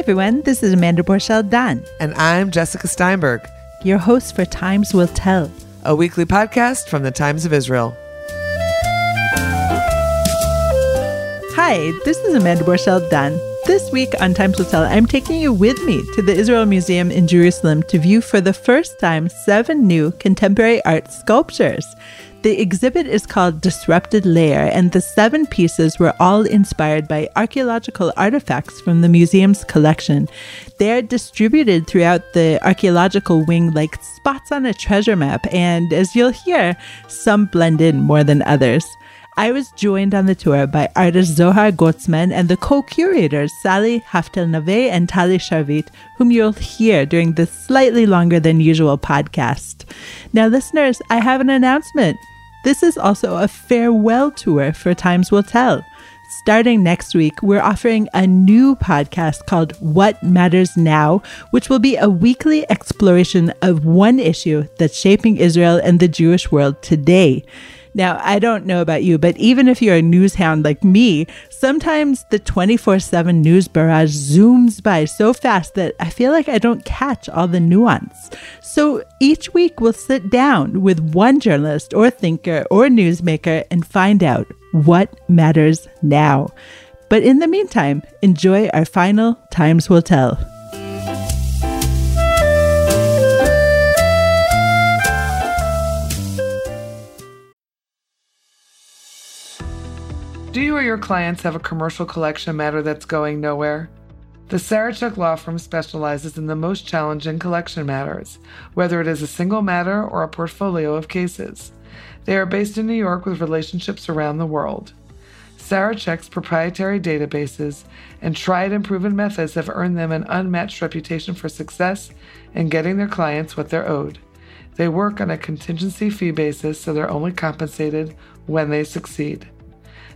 everyone. This is Amanda Borschel Dan, And I'm Jessica Steinberg, your host for Times Will Tell. a weekly podcast from the Times of Israel. Hi, this is Amanda Borschel Dan. This week on Times Will Tell, I'm taking you with me to the Israel Museum in Jerusalem to view for the first time seven new contemporary art sculptures. The exhibit is called Disrupted Layer, and the seven pieces were all inspired by archaeological artifacts from the museum's collection. They are distributed throughout the archaeological wing like spots on a treasure map, and as you'll hear, some blend in more than others. I was joined on the tour by artist Zohar Gotesman and the co-curators Sally Haftel-Naveh and Tali Sharvit, whom you'll hear during this slightly longer than usual podcast. Now, listeners, I have an announcement. This is also a farewell tour for Times Will Tell. Starting next week, we're offering a new podcast called What Matters Now, which will be a weekly exploration of one issue that's shaping Israel and the Jewish world today. Now, I don't know about you, but even if you're a news hound like me, sometimes the 24 7 news barrage zooms by so fast that I feel like I don't catch all the nuance. So each week we'll sit down with one journalist or thinker or newsmaker and find out what matters now. But in the meantime, enjoy our final Times Will Tell. Do you or your clients have a commercial collection matter that's going nowhere? The Sarachek Law Firm specializes in the most challenging collection matters, whether it is a single matter or a portfolio of cases. They are based in New York with relationships around the world. Sarachek's proprietary databases and tried and proven methods have earned them an unmatched reputation for success in getting their clients what they're owed. They work on a contingency fee basis, so they're only compensated when they succeed.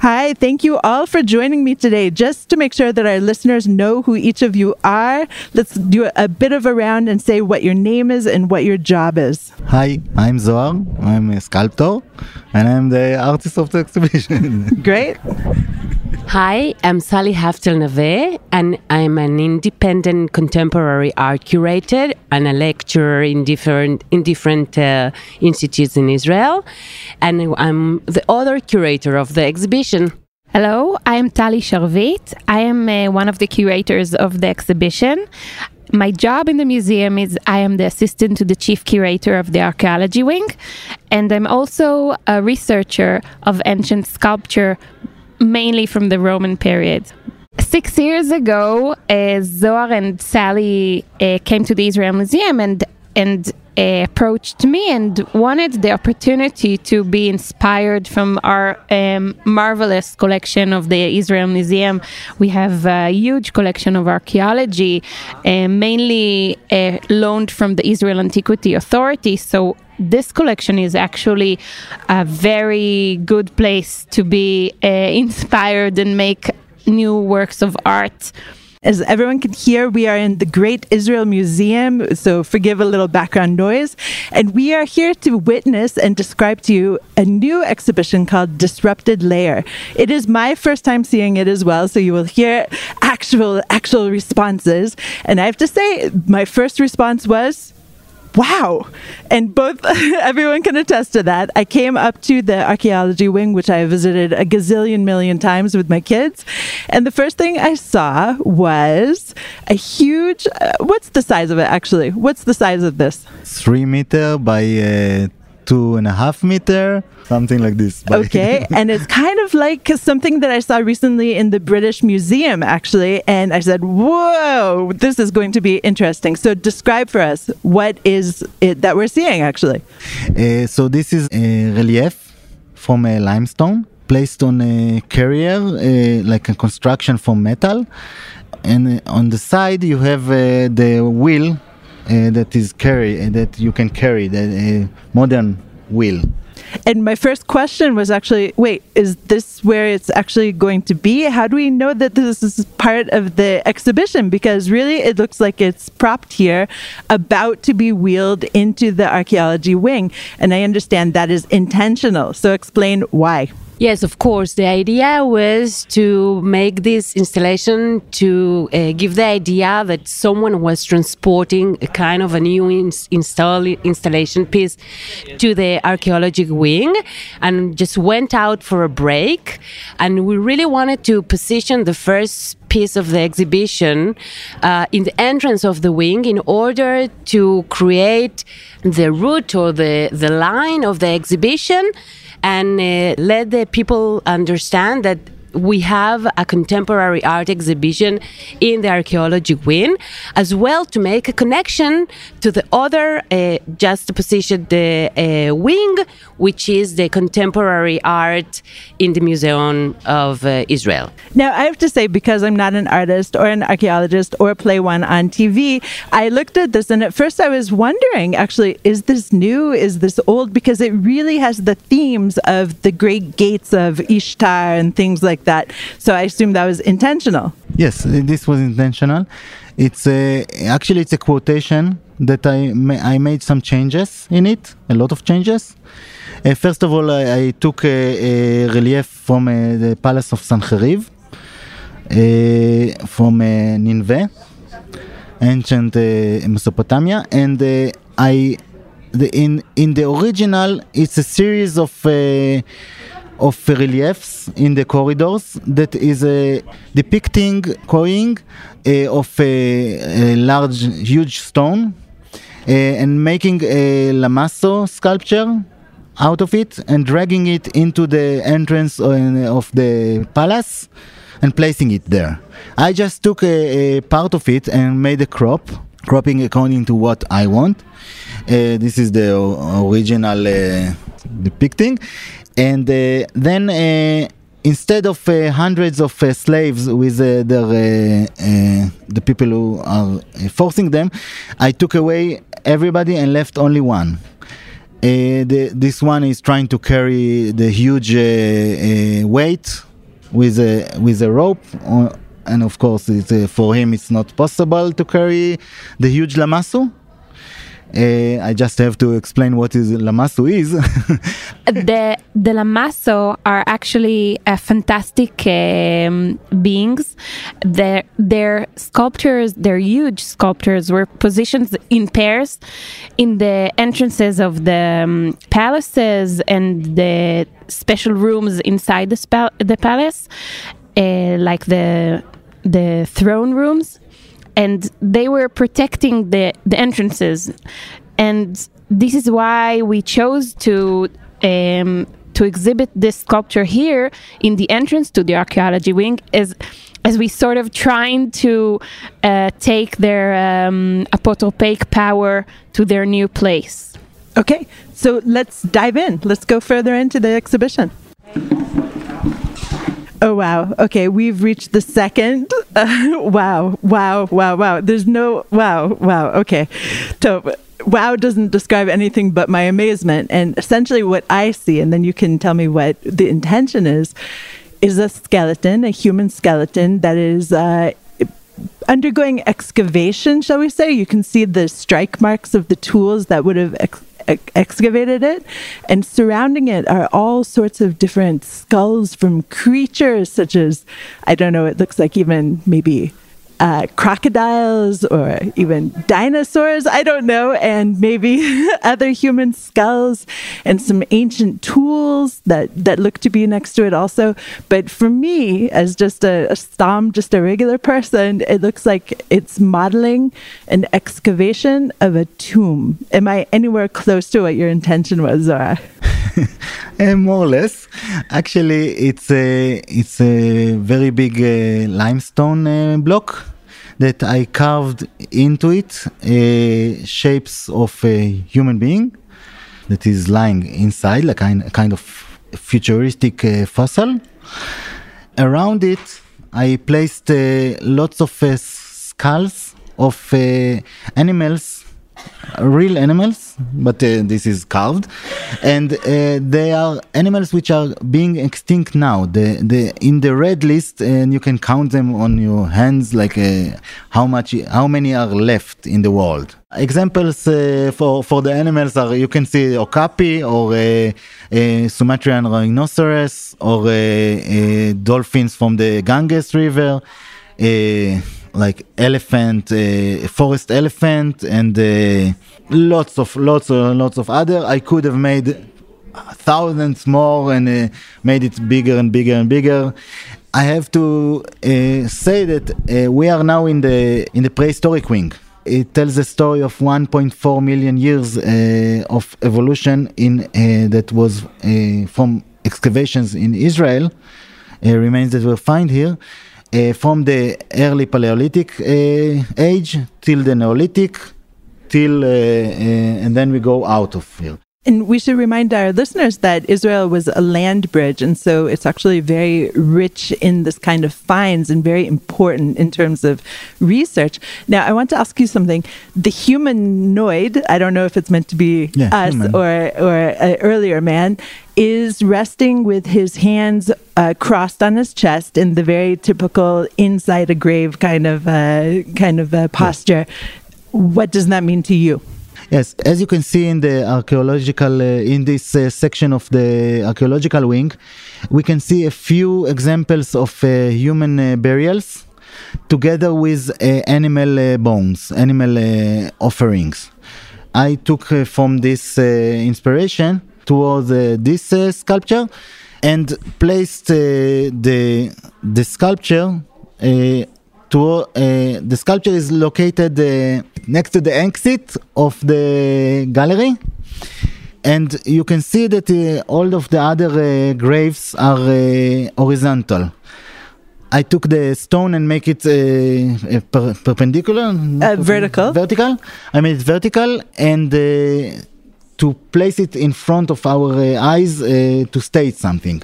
Hi, thank you all for joining me today. Just to make sure that our listeners know who each of you are, let's do a bit of a round and say what your name is and what your job is. Hi, I'm Zohar. I'm a sculptor and I'm the artist of the exhibition. Great. Hi, I'm Sally Haftel-Naveh, and I'm an independent contemporary art curator and a lecturer in different in different uh, institutes in Israel, and I'm the other curator of the exhibition. Hello, I am Tali Sharvit. I am uh, one of the curators of the exhibition. My job in the museum is I am the assistant to the chief curator of the archaeology wing, and I'm also a researcher of ancient sculpture, mainly from the Roman period. Six years ago, uh, Zohar and Sally uh, came to the Israel Museum and and uh, approached me and wanted the opportunity to be inspired from our um, marvelous collection of the Israel Museum. We have a huge collection of archaeology, uh, mainly uh, loaned from the Israel Antiquity Authority. So this collection is actually a very good place to be uh, inspired and make new works of art. As everyone can hear, we are in the Great Israel Museum, so forgive a little background noise. And we are here to witness and describe to you a new exhibition called Disrupted Layer. It is my first time seeing it as well, so you will hear actual actual responses. And I have to say, my first response was wow. And both everyone can attest to that. I came up to the archaeology wing which i visited a gazillion million times with my kids. And the first thing i saw was a huge uh, what's the size of it actually? What's the size of this? Three meter by uh, two and a half meter, something like this. Okay, and it's kind of like something that I saw recently in the British Museum, actually. And I said, "Whoa, this is going to be interesting." So, describe for us what is it that we're seeing, actually. Uh, so this is a relief from a limestone placed on a carrier, uh, like a construction from metal. And uh, on the side, you have uh, the wheel that is carry uh, that you can carry, the modern wheel. And my first question was actually wait, is this where it's actually going to be? How do we know that this is part of the exhibition? Because really, it looks like it's propped here, about to be wheeled into the archaeology wing. And I understand that is intentional. So explain why. Yes, of course. The idea was to make this installation to uh, give the idea that someone was transporting a kind of a new ins- install installation piece to the archaeology wing and just went out for a break. And we really wanted to position the first piece of the exhibition uh, in the entrance of the wing in order to create the route or the, the line of the exhibition and uh, let the people understand that we have a contemporary art exhibition in the archaeology wing, as well to make a connection to the other uh, just positioned the uh, wing, which is the contemporary art in the Museum of uh, Israel. Now, I have to say, because I'm not an artist or an archaeologist or play one on TV, I looked at this and at first I was wondering actually, is this new? Is this old? Because it really has the themes of the great gates of Ishtar and things like like that. So I assume that was intentional. Yes, this was intentional. It's a, actually it's a quotation that I ma- I made some changes in it, a lot of changes. Uh, first of all, I, I took a, a, relief from uh, the Palace of Sancheriv, uh, from uh, Nineveh, ancient uh, Mesopotamia, and uh, I, the, in in the original, it's a series of of reliefs in the corridors that is uh, depicting coin uh, of a, a, large, huge stone uh, and making a lamassu sculpture out of it and dragging it into the entrance of the palace and placing it there. I just took a, a part of it and made a crop, cropping according to what I want. Uh, this is the original uh, depicting and uh, then uh, instead of uh, hundreds of uh, slaves with uh, their uh, the people who are forcing them, I took away everybody and left only one. The, this one is trying to carry the huge weight with a with a rope. and of course, for him, it's not possible to carry the huge lamassu. Uh, I just have to explain what is Lamassu is. the the Lamassu are actually uh, fantastic um, beings. Their their sculptures, their huge sculptures, were positioned in pairs in the entrances of the um, palaces and the special rooms inside the, the palace, uh, like the the throne rooms and they were protecting the, the entrances. And this is why we chose to um, to exhibit this sculpture here in the entrance to the archaeology wing as as we sort of trying to uh, take their um, apotropaic power to their new place. Okay, so let's dive in. Let's go further into the exhibition. Oh, wow. Okay, we've reached the second. Uh, wow, wow, wow, wow. There's no, wow, wow. Okay. So, wow doesn't describe anything but my amazement. And essentially, what I see, and then you can tell me what the intention is, is a skeleton, a human skeleton that is. Uh, undergoing excavation, shall we say? You can see the strike marks of the tools that would have ex- excavated it, and surrounding it are all sorts of different skulls from creatures, such as, I don't know, it looks like even maybe uh, crocodiles or even dinosaurs, I don't know, and maybe other human skulls and some ancient tools that, that look to be next to it also. But for me, as just a, a stom, just a regular person, it looks like it's modeling an excavation of a tomb. Am I anywhere close to what your intention was, Zohar? uh, more or less. Actually, it's a it's a very big uh, limestone uh, block that I carved into it uh, shapes of a human being that is lying inside, like a kind of futuristic uh, fossil. Around it, I placed uh, lots of uh, skulls of uh, animals, real animals, but uh, this is carved, and uh, they are animals which are being extinct now. The the in the red list, and you can count them on your hands, like uh, how much, how many are left in the world. Examples uh, for for the animals are you can see okapi or uh, uh, Sumatran rhinoceros or uh, dolphins from the Ganges River. Like elephant, uh, forest elephant, and uh, lots of lots of lots of other. I could have made thousands more and uh, made it bigger and bigger and bigger. I have to uh, say that uh, we are now in the in the prehistoric wing. It tells the story of 1.4 million years uh, of evolution in that was from excavations in Israel, remains that were found here uh, from the early Paleolithic uh, age till the Neolithic, till uh, uh, and then we go out of here. And we should remind our listeners that Israel was a land bridge, and so it's actually very rich in this kind of finds and very important in terms of research. Now, I want to ask you something. The humanoid, I don't know if it's meant to be Yeah, us human. or or an earlier man, is resting with his hands uh, crossed on his chest in the very typical inside a grave kind of uh, kind of uh, posture. What does that mean to you? Yes, as you can see in the archaeological, uh, in this uh, section of the archaeological wing, we can see a few examples of uh, human uh, burials together with uh, animal uh, bones, animal offerings. I took from this inspiration towards this sculpture and placed the the sculpture uh, to uh, the sculpture is located uh, next to the exit of the gallery and you can see that uh, all of the other uh, graves are uh, horizontal I took the stone and make it uh, per- perpendicular, vertical. Vertical. I made it vertical, and to place it in front of our eyes to state something.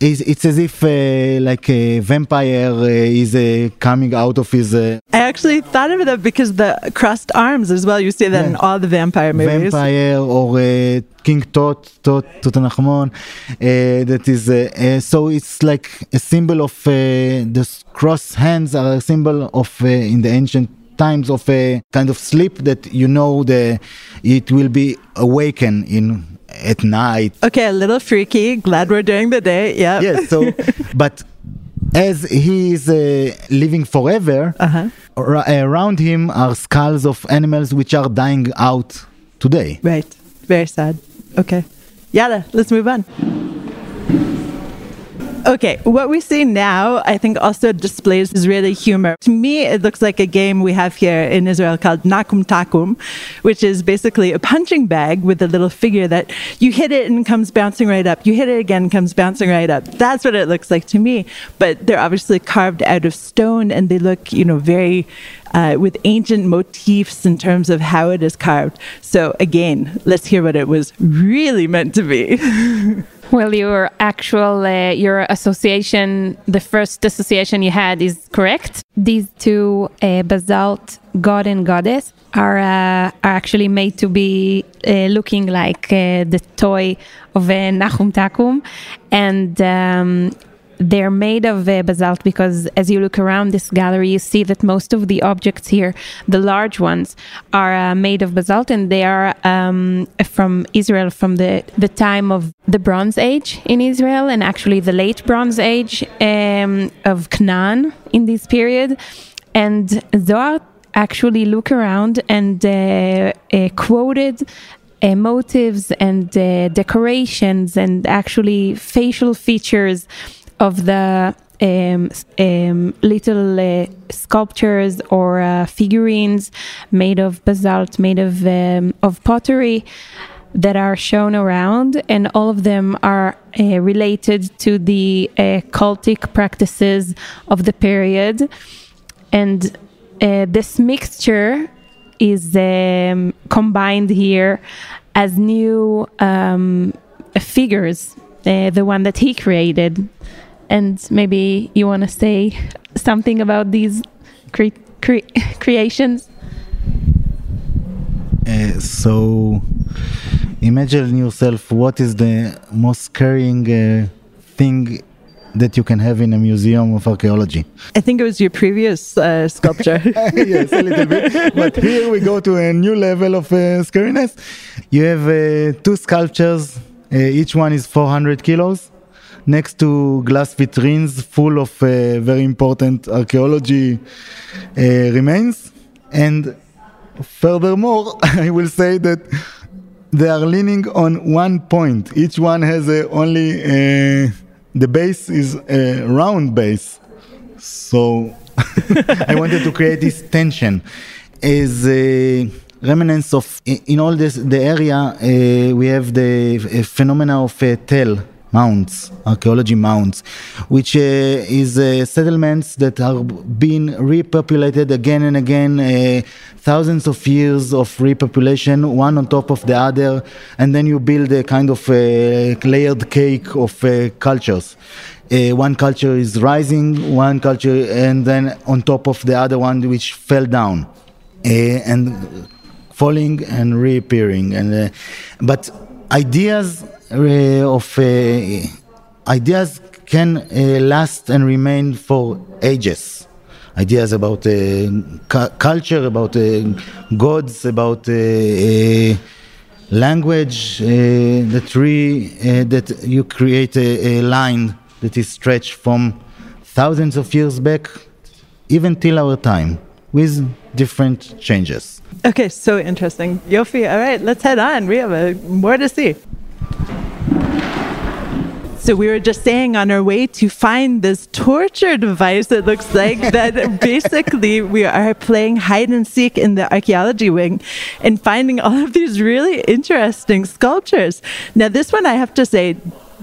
It's, it's as if uh, like a vampire uh, is uh, coming out of his uh, I actually thought of that because the crossed arms as well. You see that in all the vampire movies. vampire or uh, King Tut, Tut, Tutankhamun. Uh, that is so it's like a symbol of uh, the cross hands are a symbol of uh, in the ancient times of a kind of sleep that you know the it will be awakened in at night Okay, a little freaky. Glad we're doing the day. Yeah. yes so but as he is uh, living forever Uh-huh. ar- around him are skulls of animals which are dying out today Right. Very sad. Okay. Yada, let's move on. Okay, what we see now, I think also displays Israeli humor. To me, it looks like a game we have here in Israel called Nahum Takum, which is basically a punching bag with a little figure that you hit it and comes bouncing right up. You hit it again, comes bouncing right up. That's what it looks like to me. But they're obviously carved out of stone and they look, you know, very uh, with ancient motifs in terms of how it is carved. So again, let's hear what it was really meant to be. Well, your actual uh, your association, the first association you had, is correct. These two uh, basalt god and goddess are uh, are actually made to be uh, looking like uh, the toy of uh, Nahum Takum, and. Um, they're made of uh, basalt because as you look around this gallery you see that most of the objects here the large ones are uh, made of basalt and they are um, from israel from the, the time of the bronze age in israel and actually the late bronze age um, of canaan in this period. And zohar actually look around and uh, uh, quoted uh, motives and uh, decorations and actually facial features of the um, um, little uh, sculptures or uh, figurines made of basalt, made of um, of pottery that are shown around, and all of them are uh, related to the uh, cultic practices of the period. And uh, this mixture is um, combined here as new um, figures uh, the one that he created. And maybe you want to say something about these cre- cre- creations? Uh, so imagine yourself what is the most scaring uh, thing that you can have in a museum of archaeology. I think it was your previous uh, sculpture. yes, a little bit. But here we go to a new level of uh, scariness. You have uh, two sculptures, uh, each one is 400 kilos, next to glass vitrines full of uh, very important archaeology uh, remains. And furthermore, I will say that they are leaning on one point. Each one has uh, only the base is a round base. So I wanted to create this tension as a remnants of in all this the area uh, we have the phenomena of uh, tell mounds, archaeology mounds, which uh, is uh, settlements that are being repopulated again and again, uh, thousands of years of repopulation, one on top of the other, and then you build a kind of a layered cake of uh, cultures. Uh, one culture is rising, one culture, and then on top of the other one which fell down, uh, and falling and reappearing, and but ideas uh, of uh, ideas can uh, last and remain for ages. Ideas about eh, cu culture, about gods, about language, the tree, that you create a, a line that is stretched from thousands of years back, even till our time, with different changes. Okay, so interesting. Yofi, all right, let's head on. We have more to see. So we were just saying on our way to find this torture device, it looks like that basically we are playing hide and seek in the archaeology wing and finding all of these really interesting sculptures. Now, this one I have to say,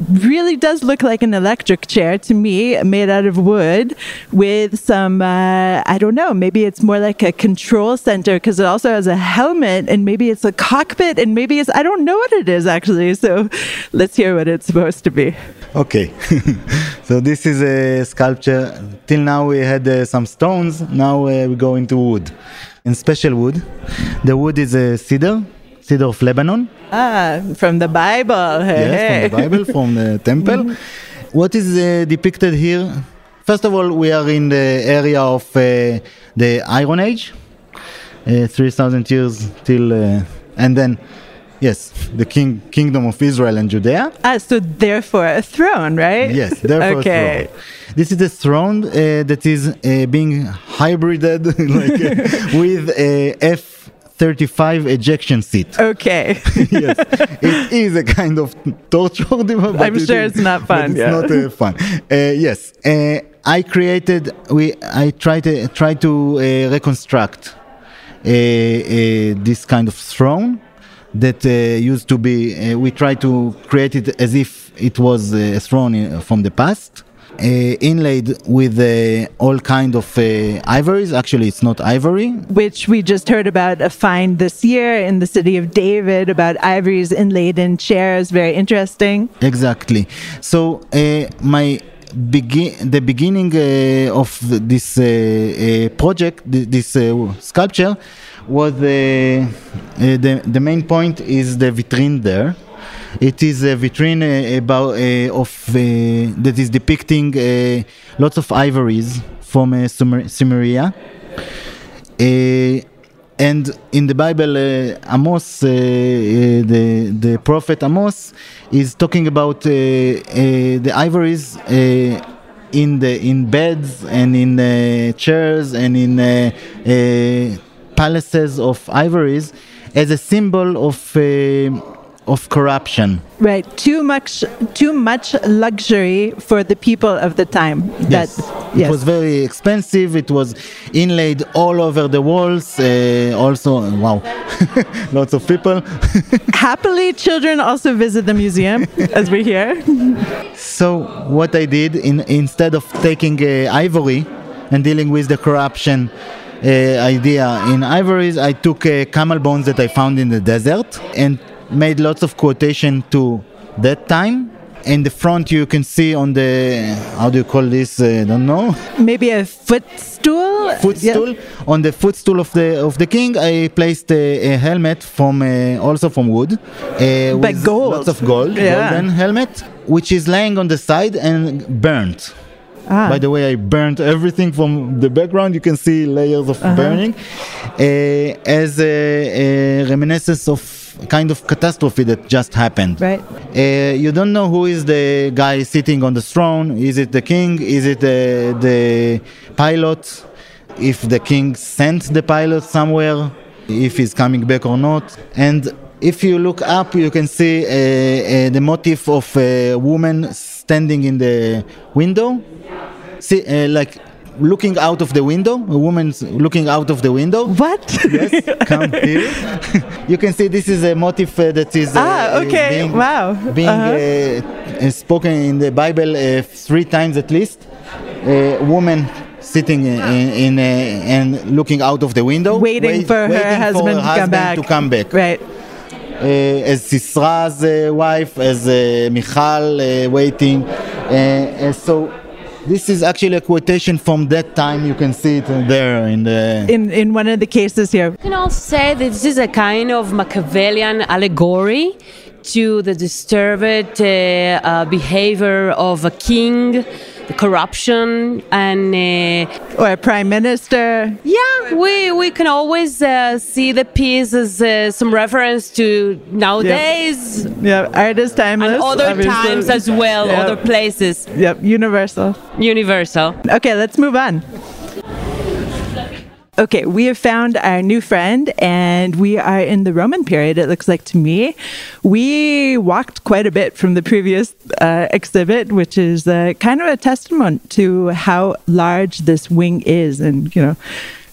really does look like an electric chair to me, made out of wood with some, uh, I don't know, maybe it's more like a control center because it also has a helmet and maybe it's a cockpit and maybe it's, I don't know what it is actually. So let's hear what it's supposed to be. Okay, so this is a sculpture. Till now we had uh, some stones, now uh, we go into wood. In special wood. The wood is a cedar, cedar of Lebanon. Ah, from the Bible. Hey, yes, from the Bible, from the temple. What is uh, depicted here? First of all, we are in the area of uh, the Iron Age, uh, 3,000 years till, uh, and then Yes, the king kingdom of Israel and Judea. Ah, so therefore a throne, right? Yes, therefore okay. a throne. This is a throne uh, that is uh, being hybrided like, uh, with a F 35 ejection seat. Okay. yes, it is a kind of torture. device. I'm sure it's not fun. it's yeah. not uh, fun. Uh, yes, uh, I created. We I tried to try to uh, reconstruct uh, uh, this kind of throne that used to be. we tried to create it as if it was a throne from the past uh, inlaid with uh, all kind of uh, ivories. Actually, it's not ivory. Which we just heard about a find this year in the city of David about ivories inlaid in chairs. Very interesting. Exactly. So my begin the beginning uh, of this uh, uh, project, this sculpture, was the the main point is the vitrine there. It is a vitrine uh, about uh, of uh, that is depicting lots of ivories from Sumer- Samaria. and in the Bible, Amos, the the prophet Amos, is talking about the ivories in the in beds and in uh, chairs and in uh, uh, palaces of ivories as a symbol of of corruption. Right, too much, too much luxury for the people of the time. That, yes. yes. it was very expensive. It was inlaid all over the walls. Uh, also, wow, lots of people. Happily, children also visit the museum, as we hear. so, what I did in, instead of taking uh, ivory and dealing with the corruption. Uh, idea in ivories, I took uh, camel bones that I found in the desert and made lots of quotation to that time in the front you can see on the how do you call this? I don't know. Maybe a footstool. Footstool. Yeah. On the footstool of the of the king, I placed a, a helmet from uh, also from wood. Uh, but gold. Lots of gold. Yeah. Golden helmet, which is laying on the side and burnt. Ah. By the way, I burnt everything from the background. You can see layers of uh-huh. burning uh, as a, a, reminiscence of kind of catastrophe that just happened. Right. Uh, you don't know who is the guy sitting on the throne. Is it the king? Is it the, the pilot? If the king sent the pilot somewhere, if he's coming back or not. And if you look up, you can see uh, uh, the motif of a woman standing in the window see, uh, like looking out of the window, a woman's looking out of the window. What? Yes, come here. you can see this is a motif uh, that is uh, ah, okay. being, wow. being uh-huh. Uh, spoken in the Bible uh, three times at least. A woman sitting in, in, and looking out of the window, waiting wait, for waiting her husband, for her husband to, come back. to come back. Right. Uh, as Sisra's uh, wife, as uh, Michal waiting. so this is actually a quotation from that time. You can see it there in the in in one of the cases here. You can also say that this is a kind of Machiavellian allegory to the disturbed uh, uh, behavior of a king the corruption and uh, or a prime minister. Yeah, we we can always uh, see the piece as uh, some reference to nowadays. Yeah, yeah. art is timeless. And other obviously. times as well, other places. Yep, universal. Universal. Okay, let's move on. Okay, we have found our new friend and we are in the Roman period, it looks like to me. We walked quite a bit from the previous uh, exhibit, which is uh, kind of a testament to how large this wing is and, you know,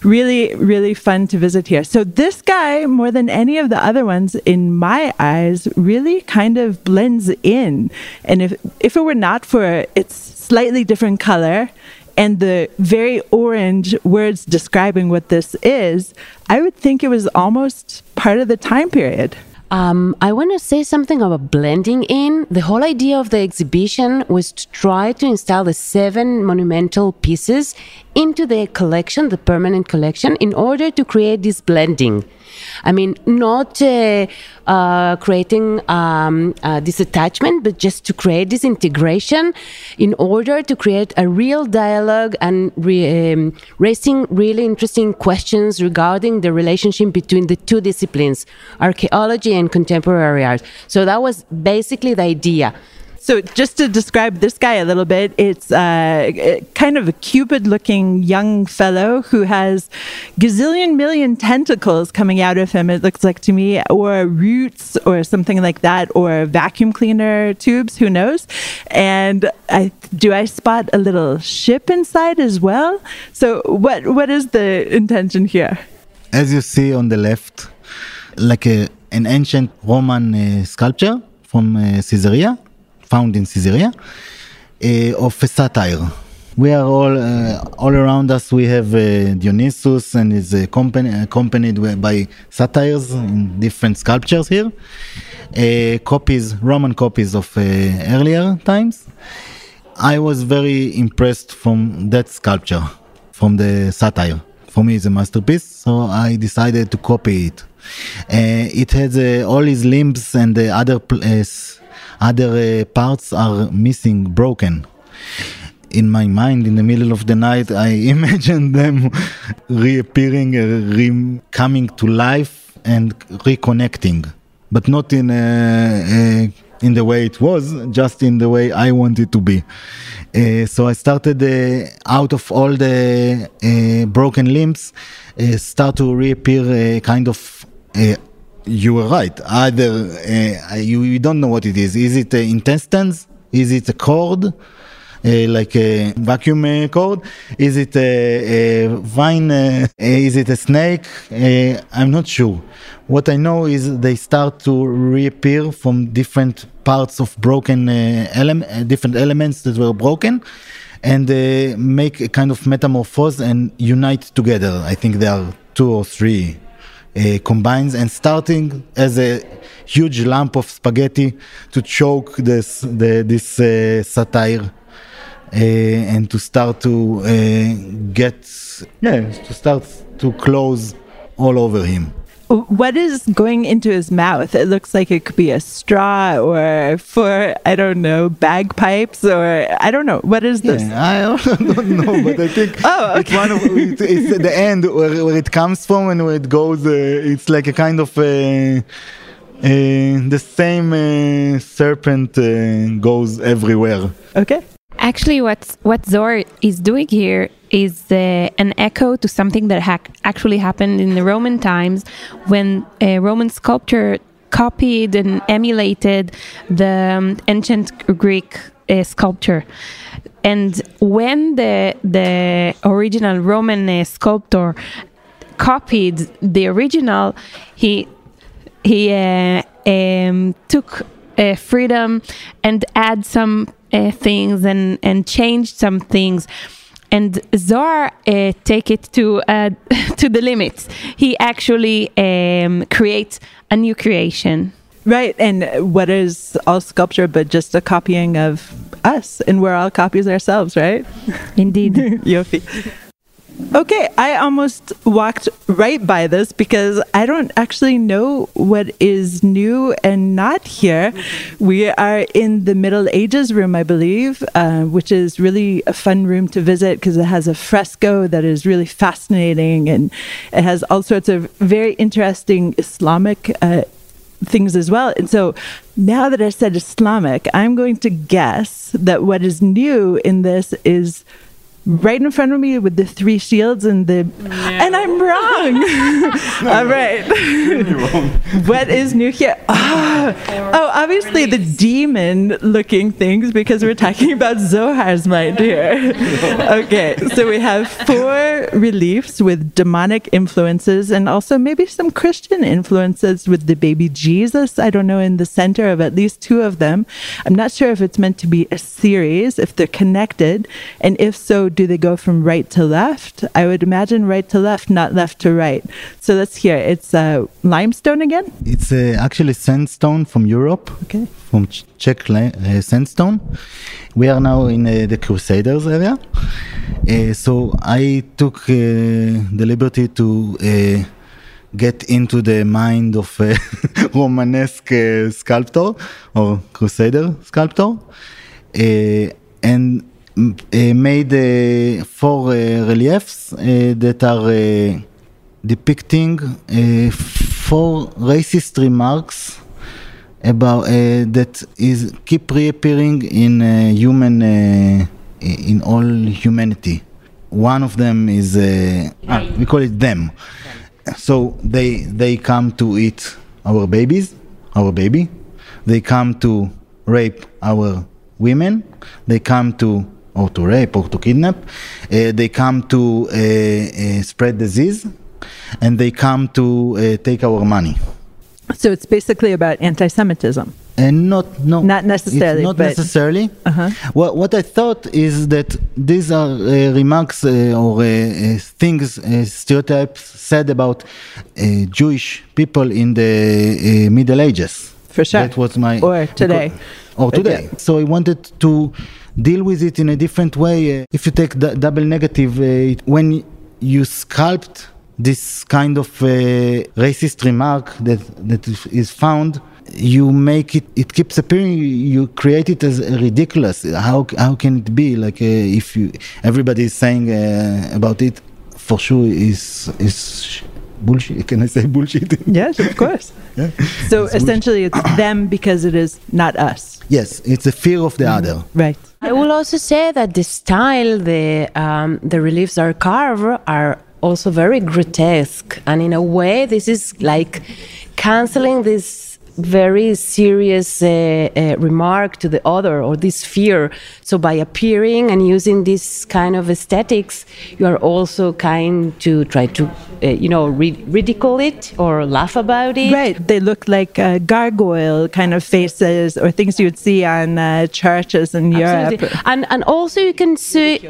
really, really fun to visit here. So, this guy, more than any of the other ones, in my eyes, really kind of blends in. And if, if it were not for its slightly different color, and the very orange words describing what this is, I would think it was almost part of the time period. Um, I want to say something about blending in. The whole idea of the exhibition was to try to install the seven monumental pieces into the collection, the permanent collection, in order to create this blending. I mean, not uh, uh, creating um, uh, this attachment, but just to create this integration in order to create a real dialogue and re- um, raising really interesting questions regarding the relationship between the two disciplines, archaeology and contemporary art. So that was basically the idea. So, just to describe this guy a little bit, it's uh, kind of a cupid looking young fellow who has gazillion million tentacles coming out of him, it looks like to me, or roots or something like that, or vacuum cleaner tubes, who knows? And I, do I spot a little ship inside as well? So, what what is the intention here? As you see on the left, like a, an ancient Roman uh, sculpture from uh, Caesarea found in Caesarea uh, of a satyr. We are all uh, all around us. We have uh, Dionysus and is accompanied by satyrs in different sculptures here. copies, Roman copies of earlier times. I was very impressed from that sculpture, from the satyr. For me, it's a masterpiece, so I decided to copy it. Uh, it has uh, all his limbs and the other uh, other uh, parts are missing, broken. In my mind, in the middle of the night, I imagine them reappearing, uh, re- coming to life, and reconnecting, but not in a, a, in the way it was, just in the way I want it to be. Uh, so I started uh, out of all the uh, broken limbs, uh, start to reappear a kind of you were right. Either uh, you, you don't know what it is. Is it uh, intestines? Is it a cord? Uh, like a vacuum uh, cord? Is it a, a vine? Uh, is it a snake? Uh, I'm not sure. What I know is they start to reappear from different parts of broken uh, ele- different elements that were broken, and make a kind of metamorphose and unite together. I think there are two or three uh, combines and starting as a huge lump of spaghetti to choke this the, this uh, satyr uh, and to start to uh, get yeah. to start to close all over him what is going into his mouth? It looks like it could be a straw or for, I don't know, bagpipes or I don't know. What is this? Yeah, I don't know, but I think oh, okay. it's one of it, it's the end where, where, it comes from and where it goes. Uh, it's like a kind of uh, uh, the same uh, serpent uh, goes everywhere. Okay. Actually, what what Zohar is doing here is uh, an echo to something that ha- actually happened in the Roman times when a Roman sculptor copied and emulated the um, ancient Greek uh, sculpture. And when the the original Roman uh, sculptor copied the original, he he uh, um, took uh, freedom and add some uh, things and and changed some things and Zohar uh, take it to uh, to the limits. He actually um, creates a new creation. Right, and what is all sculpture but just a copying of us, and we're all copies ourselves, right? Indeed, Yofi. Okay, I almost walked right by this because I don't actually know what is new and not here. We are in the Middle Ages room, I believe, uh, which is really a fun room to visit because it has a fresco that is really fascinating and it has all sorts of very interesting Islamic. Uh, things as well. And so now that I said Islamic, I'm going to guess that what is new in this is right in front of me with the three shields and the no. and I'm wrong. All right. what is new here? Oh, oh, obviously the demon looking things because we're talking about Zohar's mind here. okay, so we have four reliefs with demonic influences and also maybe some Christian influences with the baby Jesus. I don't know in the center of at least two of them. I'm not sure if it's meant to be a series, if they're connected, and if so, do they go from right to left? I would imagine right to left, not left to right. So let's hear. It's uh, limestone again? It's uh, actually sandstone from Europe. Okay. From Czech uh, sandstone. We are now in uh, the Crusaders area. Uh, so I took uh, the liberty to get into the mind of a Romanesque uh, sculptor or Crusader sculptor, uh, and uh, made uh, four uh, reliefs that are depicting four racist remarks about that is keep reappearing in human in all humanity. One of them is ah, we call it them. So they they come to eat our babies, our baby. They come to rape our women. They come to or to rape or to kidnap. Uh, they come to uh, uh, spread disease, and they come to uh, take our money. So it's basically about anti-Semitism. And not no, not necessarily. not necessarily. Uh-huh. What what I thought is that these are uh, remarks uh, or things, stereotypes said about Jewish people in the Middle Ages. For sure. That was my or today. Or today. So I wanted to deal with it in a different way. Uh, if you take the double negative, uh, when you sculpt this kind of uh, racist remark that, that is found, you make it it keeps appearing. You create it as ridiculous. How how can it be? Like uh, if you everybody is saying uh, about it for sure is is bullshit. Can i say bullshit? Yes of course. Yeah. so it's essentially bullshit. it's them because it is not us yes it's a fear of the mm. other. Right. I will also say that the style the um, the reliefs are carved are also very grotesque, and in a way, this is like canceling this very serious uh, uh, remark to the other or this fear. So by appearing and using this kind of aesthetics, you are also kind to try to, uh, you know, ri- ridicule it or laugh about it. Right. They look like uh, gargoyle kind of faces or things you would see on uh, churches in Absolutely. Europe. And and also you can see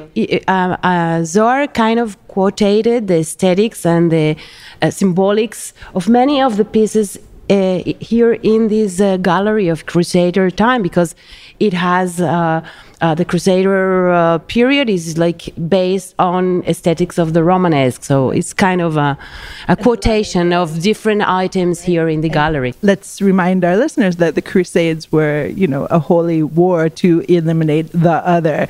uh, uh, Zohar kind of quoted the aesthetics and the uh, symbolics of many of the pieces uh, here in this uh, gallery of Crusader time because it has uh, uh, the Crusader uh, period is like based on aesthetics of the Romanesque, so it's kind of a, a quotation of different items here in the gallery. Let's remind our listeners that the Crusades were, you know, a holy war to eliminate the other.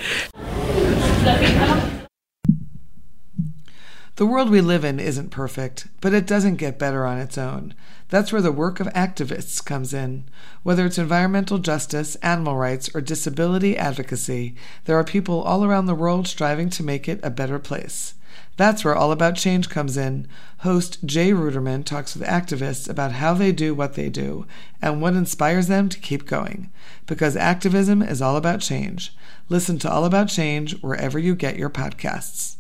The world we live in isn't perfect, but it doesn't get better on its own. That's where the work of activists comes in. Whether it's environmental justice, animal rights, or disability advocacy, there are people all around the world striving to make it a better place. That's where All About Change comes in. Host Jay Ruderman talks with activists about how they do what they do and what inspires them to keep going. Because activism is all about change. Listen to All About Change wherever you get your podcasts.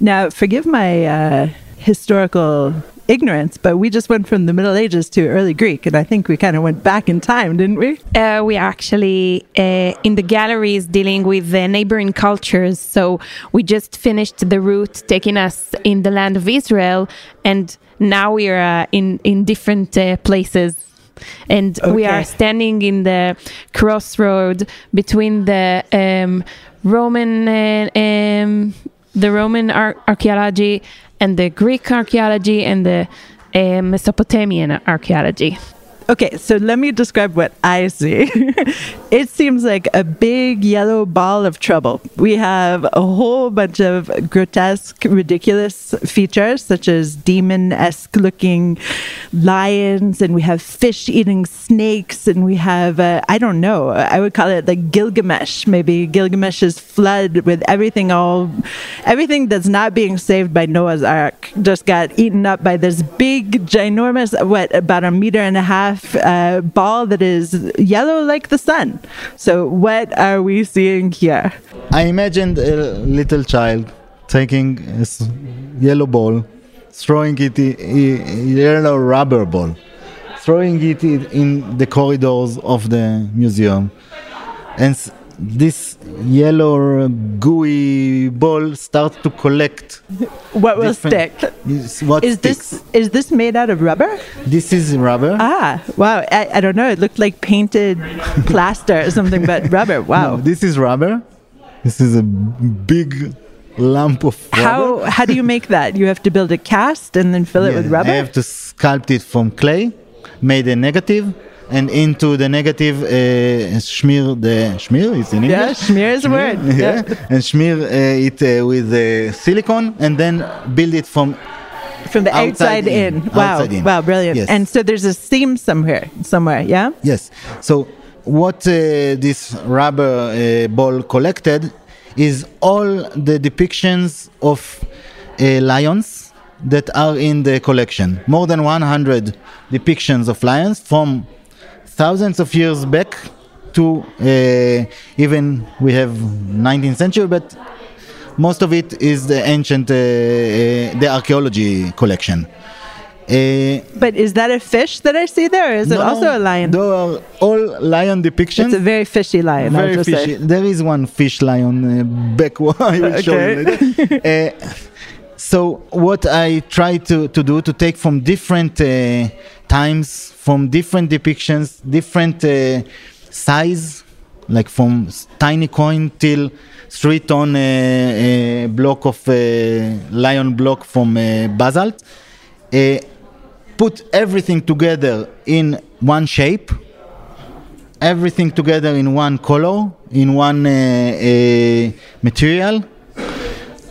Now, forgive my uh, historical ignorance, but we just went from the Middle Ages to early Greek, and I think we kind of went back in time, didn't we? Uh, we actually uh, in the galleries dealing with the neighboring cultures. So we just finished the route taking us in the land of Israel, and now we are uh, in in different uh, places. And we are standing in the crossroad between the um, Roman uh, um, the Roman ar- archaeology and the Greek archaeology and the uh, Mesopotamian archaeology. Okay, so let me describe what I see. it seems like a big yellow ball of trouble. We have a whole bunch of grotesque, ridiculous features, such as demon esque looking lions, and we have fish eating snakes, and we have, uh, I don't know, I would call it like Gilgamesh, maybe Gilgamesh's flood with everything all, everything that's not being saved by Noah's Ark just got eaten up by this big, ginormous, what, about a meter and a half uh, ball that is yellow like the sun. So, what are we seeing here? I imagined a little child taking a yellow ball, throwing it yellow rubber ball, throwing it in the corridors of the museum, and this yellow gooey ball starts to collect. What will stick? Is what Is sticks. this is this made out of rubber? This is rubber. Ah, wow! I, I don't know. It looked like painted plaster or something, but rubber. Wow. No, this is rubber. This is a big lump of rubber. How how do you make that? You have to build a cast and then fill it with rubber. I have to sculpt it from clay, made a negative, and into the negative uh, the smear is in yeah, English. smear is a word. Yeah, and smear uh, it uh, with uh, silicone, and then build it from From the outside, Outside in. in. Wow. Outside in. Wow, brilliant. Yes. And so there's a seam somewhere, somewhere, yeah? yes. So what uh, this rubber uh, ball collected is all the depictions of uh, lions that are in the collection. More than 100 depictions of lions from thousands of years back to uh, even we have 19th century, but most of it is the ancient, uh, uh, the archaeology collection. Uh, But is that a fish that I see there? Is is it also a lion? They are all lion depictions. It's a very fishy lion, very fishy. say. There is one fish lion uh, back. I will show you later. Uh, so what I try to, to do to take from different uh, times, from different depictions, different uh, size, like from tiny coin till three on a, uh, block of uh, lion block from uh, basalt. Uh, put everything together in one shape everything together in one color, in one uh, uh, material,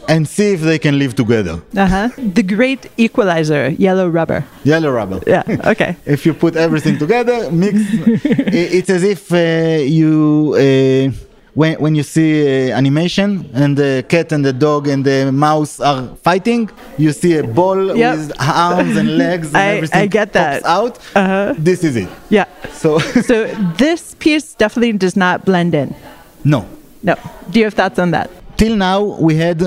and see if they can live together. Uh-huh. The great equalizer, yellow rubber. Yellow rubber. Yeah, okay. If you put everything together, mix, it's as if uh, you uh, when, when you see uh, animation and the cat and the dog and the mouse are fighting, you see a ball Yep. with arms and legs and I- everything I get that. pops out. Uh-huh. This is it. Yeah. So So this piece definitely does not blend in. no, No. Do you have thoughts on that? till now we had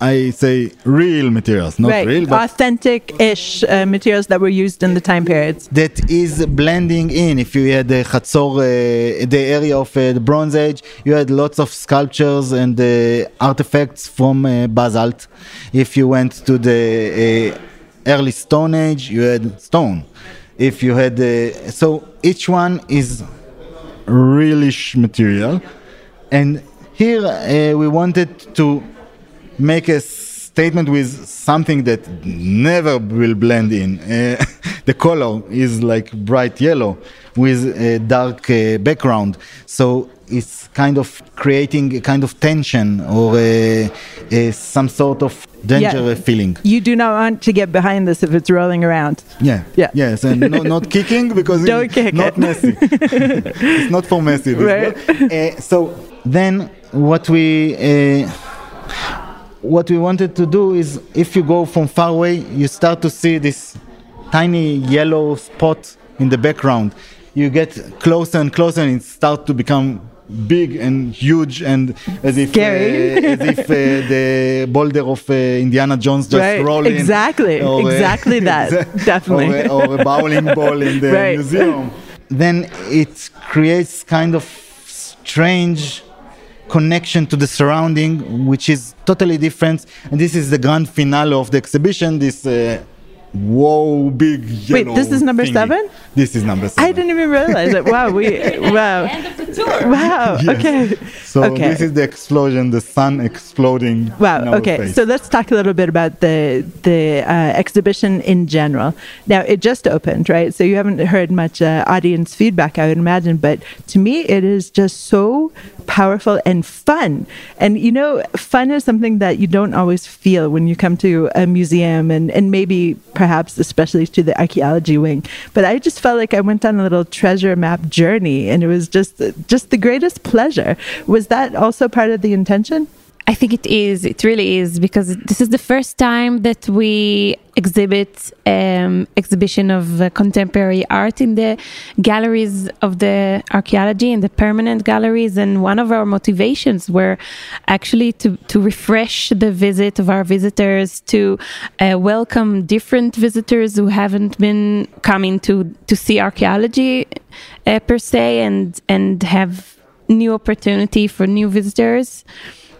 I say real materials, not right. real, but Authentic-ish uh, materials that were used in the time periods. that is blending in. If you had the Chatzor, uh, the area of uh, the Bronze Age, you had lots of sculptures and uh, artifacts from uh, basalt. If you went to the uh, early Stone Age, you had stone. If you had, uh, so each one is realish material, and here uh, we wanted to make a statement with something that never will blend in. Uh, the color is like bright yellow with a dark uh, background, so it's kind of creating a kind of tension or uh, uh, some sort of danger Yeah. feeling. You do not want to get behind this if it's rolling around. Yeah. Yeah. Yes, and no, not kicking because Don't it's kick not it. messy. it's not for messy. Right. Uh, so then what we uh, what we wanted to do is if you go from far away, you start to see this tiny yellow spot in the background. You get closer and closer, and it starts to become big and huge and as if uh, as if uh, the boulder of uh, Indiana Jones just Right, rolled in. exactly, Or, exactly that, definitely. or, a- or a bowling ball in the Right. museum. Then it creates kind of strange connection to the surrounding, which is totally different. And this is the grand finale of the exhibition. This uh, whoa, big Wait, this is number thingy. seven? This is number seven. I didn't even realize it. Wow, we wow. Wow. Yes. Okay. So okay. this is the explosion, the sun exploding. Wow. Okay. face. So let's talk a little bit about the the uh, exhibition in general. Now it just opened, right? So you haven't heard much uh, audience feedback, I would imagine. But to me, it is just so powerful and fun. And you know, fun is something that you don't always feel when you come to a museum, and and maybe perhaps especially to the archaeology wing. But I just felt like I went on a little treasure map journey, and it was just just the greatest pleasure. Was that also part of the intention? I think it is. It really is because this is the first time that we exhibit um, exhibition of uh, contemporary art in the galleries of the archaeology and the permanent galleries. And one of our motivations were actually to to refresh the visit of our visitors, to uh, welcome different visitors who haven't been coming to to see archaeology uh, per se, and and have new opportunity for new visitors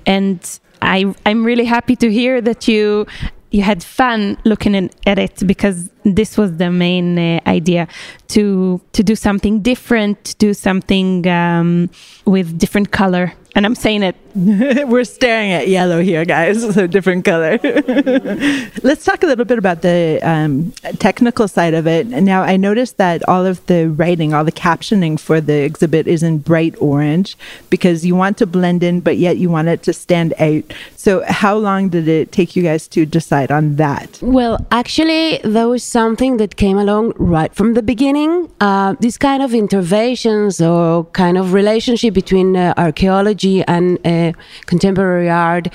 and I I'm really happy to hear that you you had fun looking at it because this was the main uh, idea to to do something different, to do something um, with different color. And I'm saying it. We're staring at yellow here, guys. So different color. Let's talk a little bit about the um, technical side of it. Now, I noticed that all of the writing, all the captioning for the exhibit is in bright orange because you want to blend in, but yet you want it to stand out. So, how long did it take you guys to decide on that? Well, actually, there was something that came along right from the beginning. Uh, this kind of interventions or kind of relationship between uh, archaeology and uh, contemporary art,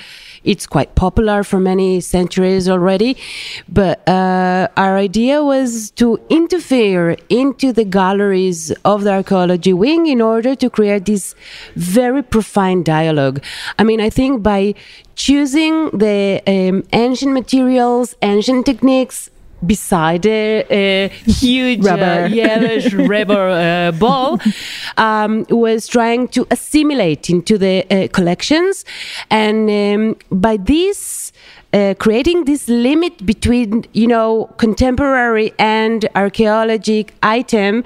it's quite popular for many centuries already. But uh, our idea was to interfere into the galleries of the archaeology wing in order to create this very profound dialogue. I mean, I think by choosing the um, ancient materials, ancient techniques, beside a, a huge uh, Rubber. yellowish rubber uh, ball um, was trying to assimilate into the uh, collections and um, by this uh, creating this limit between you know contemporary and archaeologic item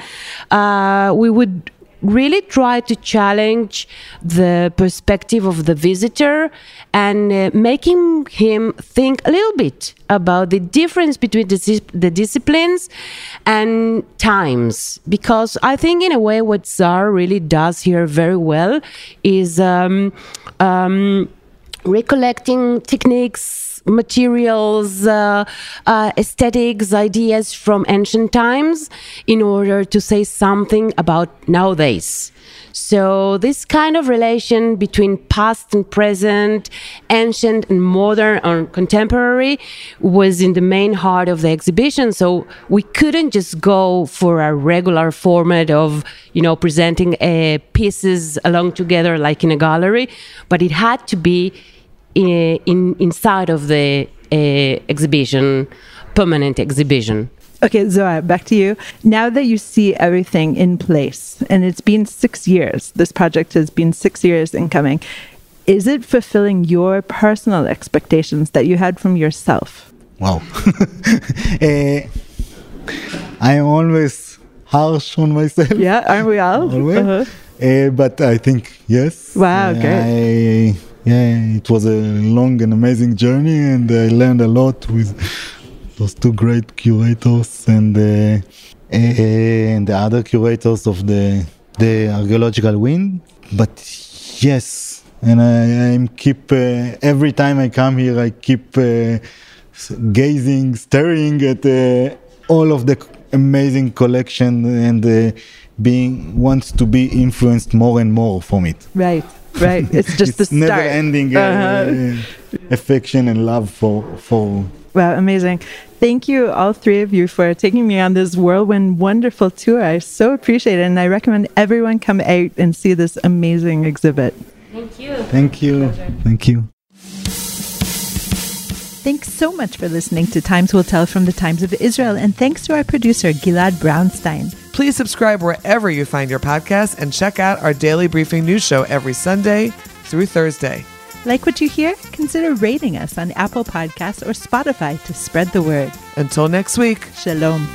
uh, we would really try to challenge the perspective of the visitor and uh, making him think a little bit about the difference between the, the disciplines and times. Because i think in a way what Zohar really does here very well is um, um, recollecting techniques materials, uh, uh, aesthetics, ideas from ancient times in order to say something about nowadays. So, this kind of relation between past and present, ancient and modern and contemporary was in the main heart of the exhibition. So, we couldn't just go for a regular format of, you know, presenting uh, pieces along together like in a gallery, but it had to be in, in inside of the uh, exhibition, permanent exhibition. Okay, Zohar, back to you. Now that you see everything in place, and it's been six years, this project has been six years in coming, is it fulfilling your personal expectations that you had from yourself? Wow. uh, I'm always harsh on myself. Yeah, aren't we all? Always. Uh-huh. Uh, but I think yes. Wow, Uh, great. I, yeah, it was a long and amazing journey, and I learned a lot with those two great curators and uh, and the other curators of the the archaeological wing. But yes, and I, I keep uh, every time I come here, I keep uh, gazing, staring at uh, all of the amazing collection and uh, being wants to be influenced more and more from it. Right, right. It's just the it's never start. ending uh, Uh-huh. affection and love for for Wow, amazing. Thank you, all three of you, for taking me on this whirlwind, wonderful tour. I so appreciate it. And I recommend everyone come out and see this amazing exhibit. Thank you. thank you thank you Thanks so much for listening to Times Will Tell from the Times of Israel. And thanks to our producer, Gilad Brownstein. Please subscribe wherever you find your podcast and check out our daily briefing news show every Sunday through Thursday. Like what you hear? Consider rating us on Apple Podcasts or Spotify to spread the word. Until next week. Shalom.